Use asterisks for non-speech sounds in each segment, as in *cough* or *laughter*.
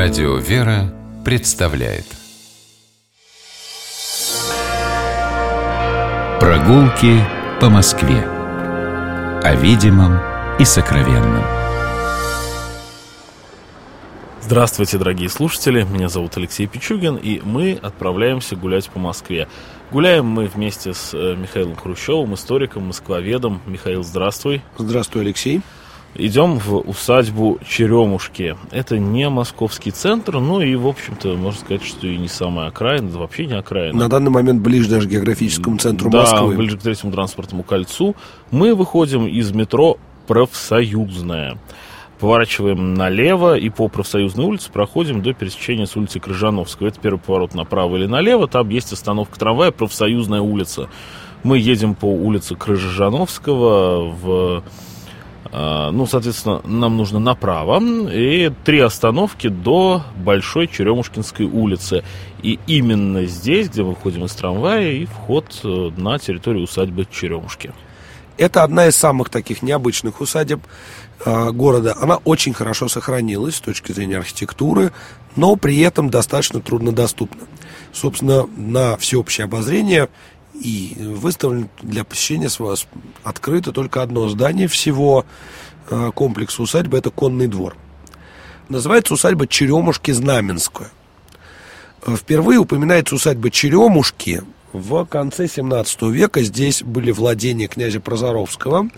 Радио «Вера» представляет Прогулки по Москве О видимом и сокровенном Здравствуйте, дорогие слушатели, меня зовут Алексей Пичугин, и мы отправляемся гулять по Москве. Гуляем мы вместе с э, Михаилом Хрущевым, историком, москвоведом. Михаил, здравствуй. Здравствуй, Алексей. Идем в усадьбу Черемушки. Это не московский центр, но и, в общем-то, можно сказать, что и не самая окраина, это вообще не окраина. На данный момент ближе даже к географическому центру да, Москвы. ближе к третьему транспортному кольцу. Мы выходим из метро «Профсоюзная». Поворачиваем налево и по профсоюзной улице проходим до пересечения с улицы Крыжановского. Это первый поворот направо или налево. Там есть остановка трамвая «Профсоюзная улица». Мы едем по улице Крыжановского в ну, соответственно, нам нужно направо и три остановки до Большой Черемушкинской улицы. И именно здесь, где мы выходим из трамвая, и вход э, на территорию усадьбы Черемушки. Это одна из самых таких необычных усадеб э, города. Она очень хорошо сохранилась с точки зрения архитектуры, но при этом достаточно труднодоступна. Собственно, на всеобщее обозрение и выставлено для посещения с вас открыто только одно здание всего э, комплекса усадьбы, это конный двор. Называется усадьба Черемушки-Знаменская. Э, впервые упоминается усадьба Черемушки в конце 17 века. Здесь были владения князя Прозоровского,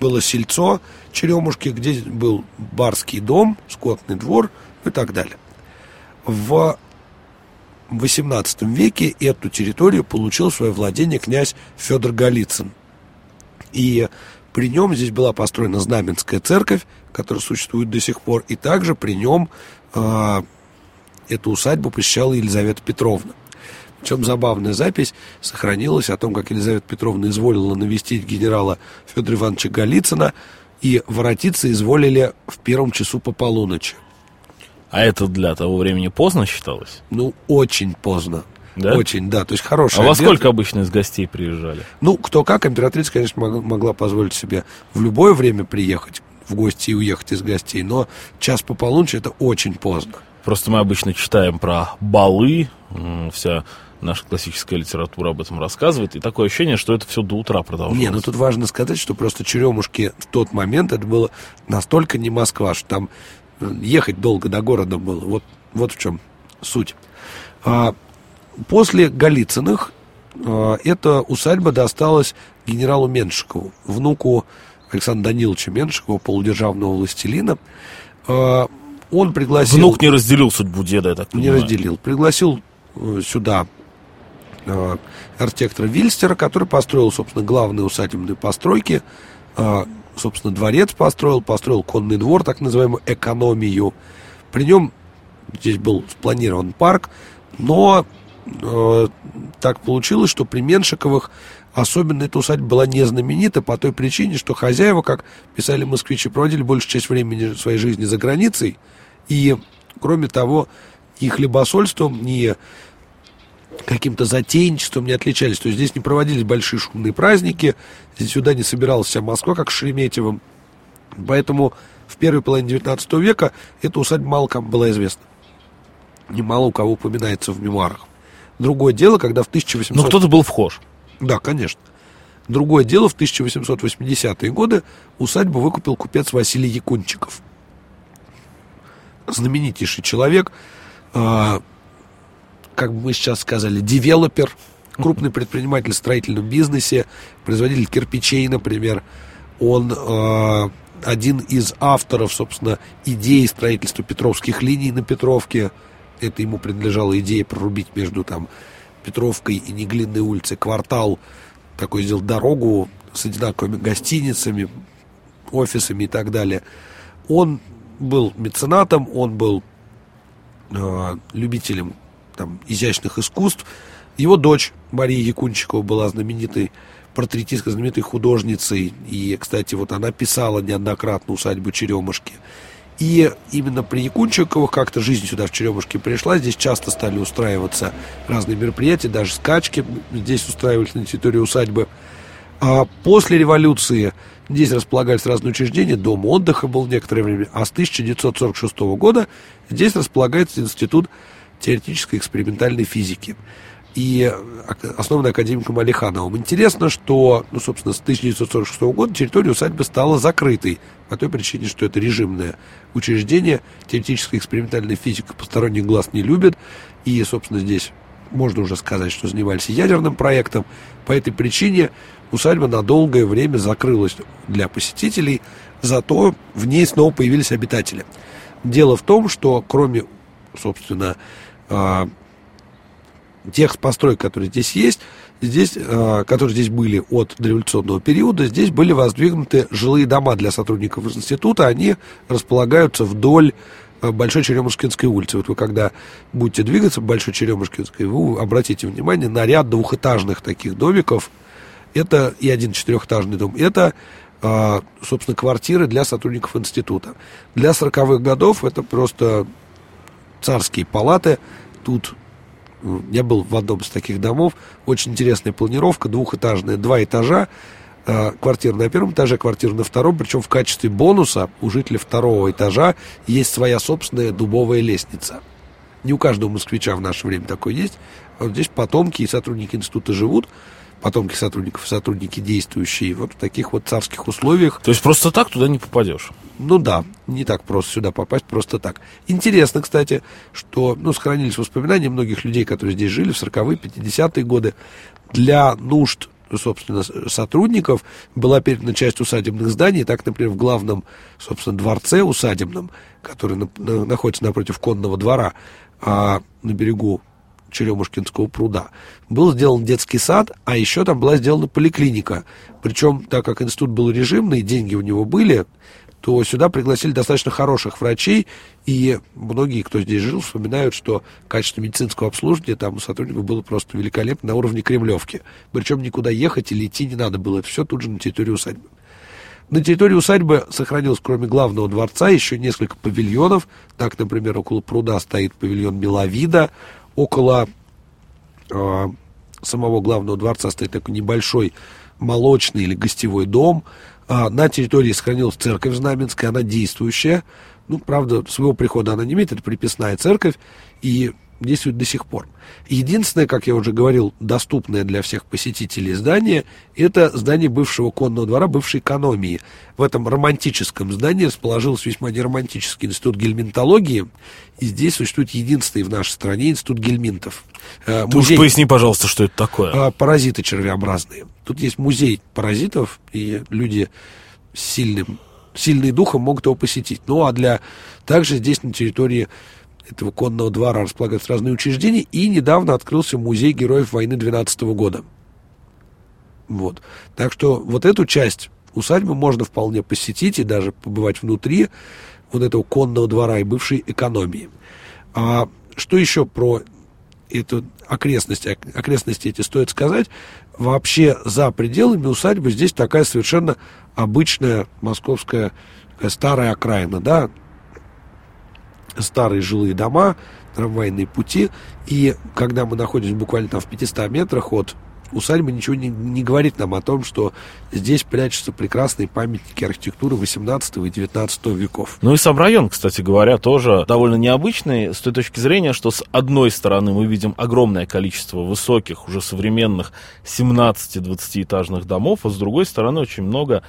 было сельцо Черемушки, где был барский дом, скотный двор и так далее. В в XVIII веке эту территорию получил в свое владение князь Федор Голицын. И при нем здесь была построена Знаменская церковь, которая существует до сих пор, и также при нем э, эту усадьбу посещала Елизавета Петровна. Причем забавная запись сохранилась о том, как Елизавета Петровна изволила навестить генерала Федора Ивановича Голицына, и воротиться изволили в первом часу по полуночи. А это для того времени поздно считалось? Ну, очень поздно. Да? Очень, да. То есть хороший А во обед. сколько обычно из гостей приезжали? Ну, кто как. Императрица, конечно, мог- могла позволить себе в любое время приехать в гости и уехать из гостей, но час по полуночи это очень поздно. Просто мы обычно читаем про балы, вся наша классическая литература об этом рассказывает, и такое ощущение, что это все до утра продолжалось. Не, ну тут важно сказать, что просто Черемушки в тот момент это было настолько не Москва, что там ехать долго до города было. Вот, вот в чем суть. А, после Голицыных а, эта усадьба досталась генералу Меншикову, внуку Александра Даниловича Меншикова, полудержавного властелина. А, он пригласил... Внук не разделил судьбу деда, я так не понимаю. разделил. Пригласил э, сюда э, архитектора Вильстера, который построил, собственно, главные усадебные постройки. Собственно, дворец построил, построил конный двор, так называемую экономию. При нем здесь был спланирован парк, но э, так получилось, что при Меншиковых особенно эта усадьба была не знаменита по той причине, что хозяева, как писали москвичи, проводили большую часть времени своей жизни за границей, и, кроме того, ни хлебосольством, ни каким-то затейничеством не отличались. То есть здесь не проводились большие шумные праздники, здесь сюда не собиралась вся Москва, как в Шереметьево. Поэтому в первой половине 19 века эта усадьба мало кому была известна. Немало у кого упоминается в мемуарах. Другое дело, когда в 1800... Ну, кто-то был вхож. Да, конечно. Другое дело, в 1880-е годы усадьбу выкупил купец Василий Якунчиков. Знаменитейший человек, э, как бы мы сейчас сказали, девелопер, крупный предприниматель в строительном бизнесе, производитель кирпичей, например. Он э, один из авторов, собственно, идеи строительства Петровских линий на Петровке. Это ему принадлежала идея прорубить между там Петровкой и Неглинной улицей квартал, такой сделать дорогу с одинаковыми гостиницами, офисами и так далее. Он был меценатом, он был э, любителем там, изящных искусств. Его дочь Мария Якунчикова была знаменитой портретисткой, знаменитой художницей. И, кстати, вот она писала неоднократно усадьбу Черемушки. И именно при Якунчиковых как-то жизнь сюда в Черемушке пришла. Здесь часто стали устраиваться разные мероприятия, даже скачки здесь устраивались на территории усадьбы. А после революции здесь располагались разные учреждения, дом отдыха был некоторое время, а с 1946 года здесь располагается Институт теоретической экспериментальной физики и основан академиком Алихановым. Интересно, что, ну, собственно, с 1946 года территория усадьбы стала закрытой по той причине, что это режимное учреждение, теоретическая экспериментальная физика посторонних глаз не любит, и, собственно, здесь можно уже сказать, что занимались ядерным проектом. По этой причине усадьба на долгое время закрылась для посетителей, зато в ней снова появились обитатели. Дело в том, что кроме, собственно, а, тех построек, которые здесь есть, здесь, э, которые здесь были от дореволюционного периода, здесь были воздвигнуты жилые дома для сотрудников института. Они располагаются вдоль э, Большой Черемушкинской улицы. Вот вы когда будете двигаться по Большой Черемушкинской, вы обратите внимание на ряд двухэтажных таких домиков. Это и один четырехэтажный дом. Это, собственно, квартиры для сотрудников института. Для 40-х годов это просто царские палаты. Тут я был в одном из таких домов. Очень интересная планировка, двухэтажная, два этажа. Э, квартира на первом этаже, квартира на втором. Причем в качестве бонуса у жителей второго этажа есть своя собственная дубовая лестница. Не у каждого москвича в наше время такое есть. А вот здесь потомки и сотрудники института живут потомки сотрудников, сотрудники действующие вот в таких вот царских условиях. То есть просто так туда не попадешь? Ну да, не так просто сюда попасть, просто так. Интересно, кстати, что ну, сохранились воспоминания многих людей, которые здесь жили в 40-е, 50-е годы. Для нужд собственно, сотрудников была передана часть усадебных зданий. Так, например, в главном, собственно, дворце усадебном, который на, на, находится напротив конного двора, а на берегу Черемушкинского пруда, был сделан детский сад, а еще там была сделана поликлиника. Причем, так как институт был режимный, деньги у него были, то сюда пригласили достаточно хороших врачей, и многие, кто здесь жил, вспоминают, что качество медицинского обслуживания там у сотрудников было просто великолепно на уровне Кремлевки. Причем никуда ехать или идти не надо было, все тут же на территории усадьбы. На территории усадьбы сохранилось, кроме главного дворца, еще несколько павильонов. Так, например, около пруда стоит павильон Миловида, около э, самого главного дворца стоит такой небольшой молочный или гостевой дом. А, на территории сохранилась церковь Знаменская, она действующая. Ну, правда, своего прихода она не имеет, это приписная церковь. И действует до сих пор. Единственное, как я уже говорил, доступное для всех посетителей здание, это здание бывшего конного двора, бывшей экономии. В этом романтическом здании расположился весьма неромантический институт гельминтологии, и здесь существует единственный в нашей стране институт гельминтов. Э, Ты музей... уж поясни, пожалуйста, что это такое. Э, паразиты червеобразные. Тут есть музей паразитов, и люди с сильным, сильным духом могут его посетить. Ну, а для... Также здесь на территории этого конного двора располагаются разные учреждения, и недавно открылся музей героев войны 12 года. Вот. Так что вот эту часть усадьбы можно вполне посетить и даже побывать внутри вот этого конного двора и бывшей экономии. А что еще про эту окрестность, окрестности эти стоит сказать? Вообще за пределами усадьбы здесь такая совершенно обычная московская старая окраина, да, старые жилые дома, трамвайные пути. И когда мы находимся буквально там в 500 метрах от усадьбы, ничего не, не говорит нам о том, что здесь прячутся прекрасные памятники архитектуры 18 и 19 веков. Ну и сам район, кстати говоря, тоже довольно необычный с той точки зрения, что с одной стороны мы видим огромное количество высоких, уже современных 17-20 этажных домов, а с другой стороны очень много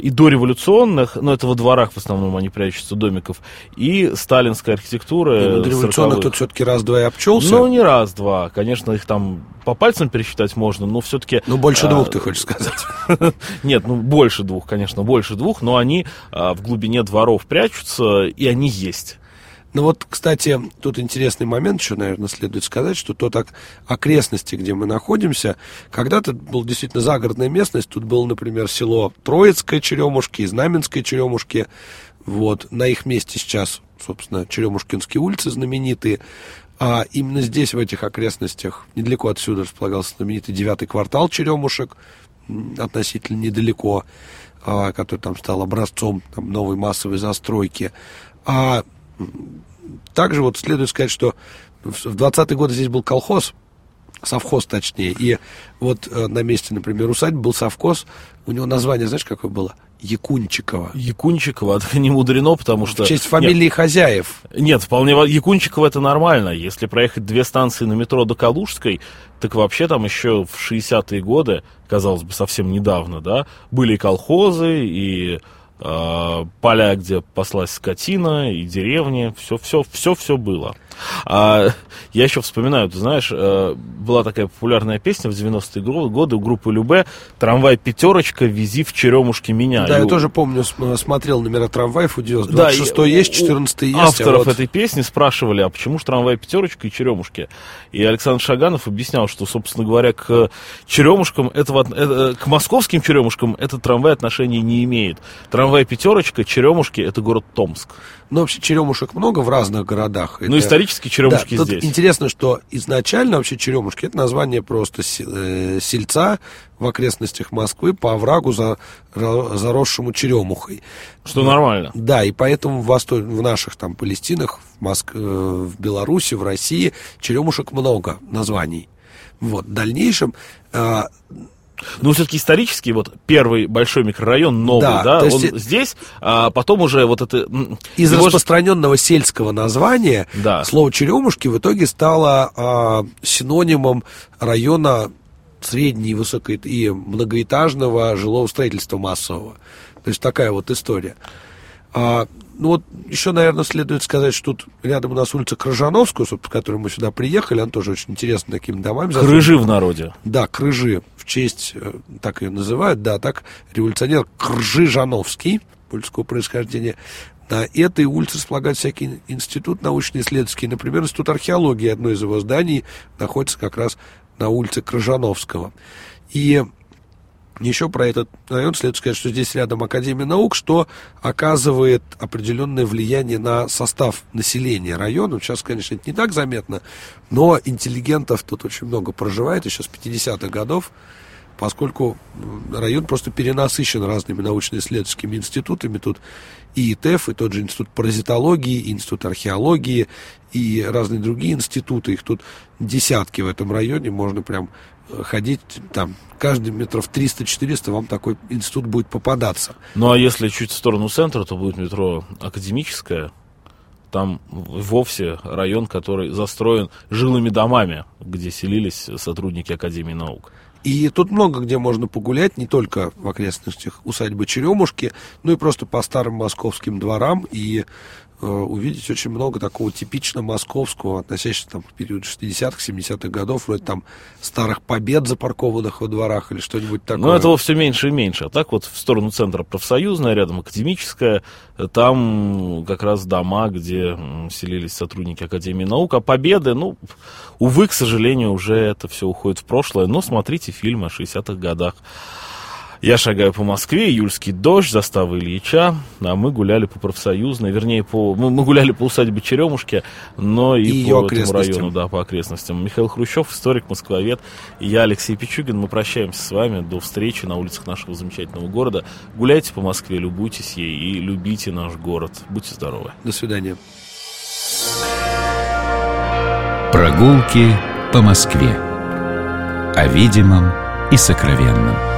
и дореволюционных, но это во дворах в основном они прячутся, домиков, и сталинская архитектура. Ну, дореволюционных тут все-таки раз-два и обчелся. Ну, не раз-два. Конечно, их там по пальцам пересчитать можно, но все-таки... Ну, больше а, двух, ты хочешь сказать. *laughs* Нет, ну, больше двух, конечно, больше двух, но они а, в глубине дворов прячутся, и они есть. Ну вот, кстати, тут интересный момент еще, наверное, следует сказать, что то так окрестности, где мы находимся, когда-то был действительно загородная местность. Тут было, например, село Троицкое Черемушки и Знаменское Черемушки. Вот, на их месте сейчас, собственно, Черемушкинские улицы знаменитые. А именно здесь, в этих окрестностях, недалеко отсюда располагался знаменитый девятый квартал Черемушек, относительно недалеко, а, который там стал образцом там, новой массовой застройки. А также вот следует сказать, что в 20-е годы здесь был колхоз, совхоз точнее. И вот э, на месте, например, усадьбы был совхоз, у него название, знаешь, какое было? Якунчикова. Якунчикова, это не мудрено, потому что... В честь фамилии нет, хозяев. Нет, вполне... Якунчикова это нормально. Если проехать две станции на метро до Калужской, так вообще там еще в 60-е годы, казалось бы, совсем недавно, да, были и колхозы, и поля, где паслась скотина, и деревни, все, все, все, все было. А, я еще вспоминаю, ты знаешь, э, была такая популярная песня в 90-е годы у группы Любе «Трамвай пятерочка, вези в черемушки меня». Да, и я тоже помню, смотрел номера трамваев, удивился. Да, 26 есть, 14 есть. А Авторов а вот... этой песни спрашивали, а почему же трамвай пятерочка и черемушки? И Александр Шаганов объяснял, что, собственно говоря, к черемушкам, этого, это, к московским черемушкам этот трамвай отношения не имеет. Трамвай пятерочка, черемушки – это город Томск. Ну, вообще черемушек много в разных городах. Ну, это... исторически черемушки да, здесь. Интересно, что изначально вообще черемушки это название просто э, сельца в окрестностях Москвы по оврагу за, заросшему черемухой. Что нормально. Да, и поэтому в, Восто... в наших там Палестинах, в, Моск... Э, в Беларуси, в России черемушек много названий. Вот. В дальнейшем э, ну, все-таки исторически, вот первый большой микрорайон новый, да, да он есть... здесь, а потом уже вот это... Из его... распространенного сельского названия да. слово «черемушки» в итоге стало а, синонимом района средней, высокой и многоэтажного жилого строительства массового. То есть такая вот история. А, ну вот еще, наверное, следует сказать, что тут рядом у нас улица Крыжановская, с которой мы сюда приехали, она тоже очень интересна такими домами. Крыжи в народе. Да, Крыжи, в честь, э, так ее называют, да, так революционер Крыжи Жановский, польского происхождения. На этой улице располагает всякий институт научно-исследовательский. Например, институт археологии, одно из его зданий, находится как раз на улице Крыжановского. И еще про этот район следует сказать, что здесь рядом Академия наук, что оказывает определенное влияние на состав населения района. Сейчас, конечно, это не так заметно, но интеллигентов тут очень много проживает еще с 50-х годов, поскольку район просто перенасыщен разными научно-исследовательскими институтами. Тут и ИТЭФ, и тот же институт паразитологии, и институт археологии, и разные другие институты. Их тут десятки в этом районе, можно прям ходить там каждый метров 300-400 вам такой институт будет попадаться. Ну а если чуть в сторону центра, то будет метро академическое. Там вовсе район, который застроен жилыми домами, где селились сотрудники Академии наук. И тут много где можно погулять, не только в окрестностях усадьбы Черемушки, но и просто по старым московским дворам. И увидеть очень много такого типично московского, относящегося там, к периоду 60-х, 70-х годов, вроде там старых побед запаркованных во дворах или что-нибудь такое. Но этого все меньше и меньше. А так вот в сторону центра профсоюзная, рядом академическая, там как раз дома, где селились сотрудники Академии наук. А победы, ну, увы, к сожалению, уже это все уходит в прошлое. Но смотрите фильмы о 60-х годах. Я шагаю по Москве, июльский дождь, застава Ильича, а мы гуляли по профсоюзной, вернее, по, мы, мы гуляли по усадьбе Черемушки, но и, и по этому району, да, по окрестностям. Михаил Хрущев, историк, москвовед, и я, Алексей Пичугин, мы прощаемся с вами до встречи на улицах нашего замечательного города. Гуляйте по Москве, любуйтесь ей и любите наш город. Будьте здоровы. До свидания. Прогулки по Москве. О видимом и сокровенном.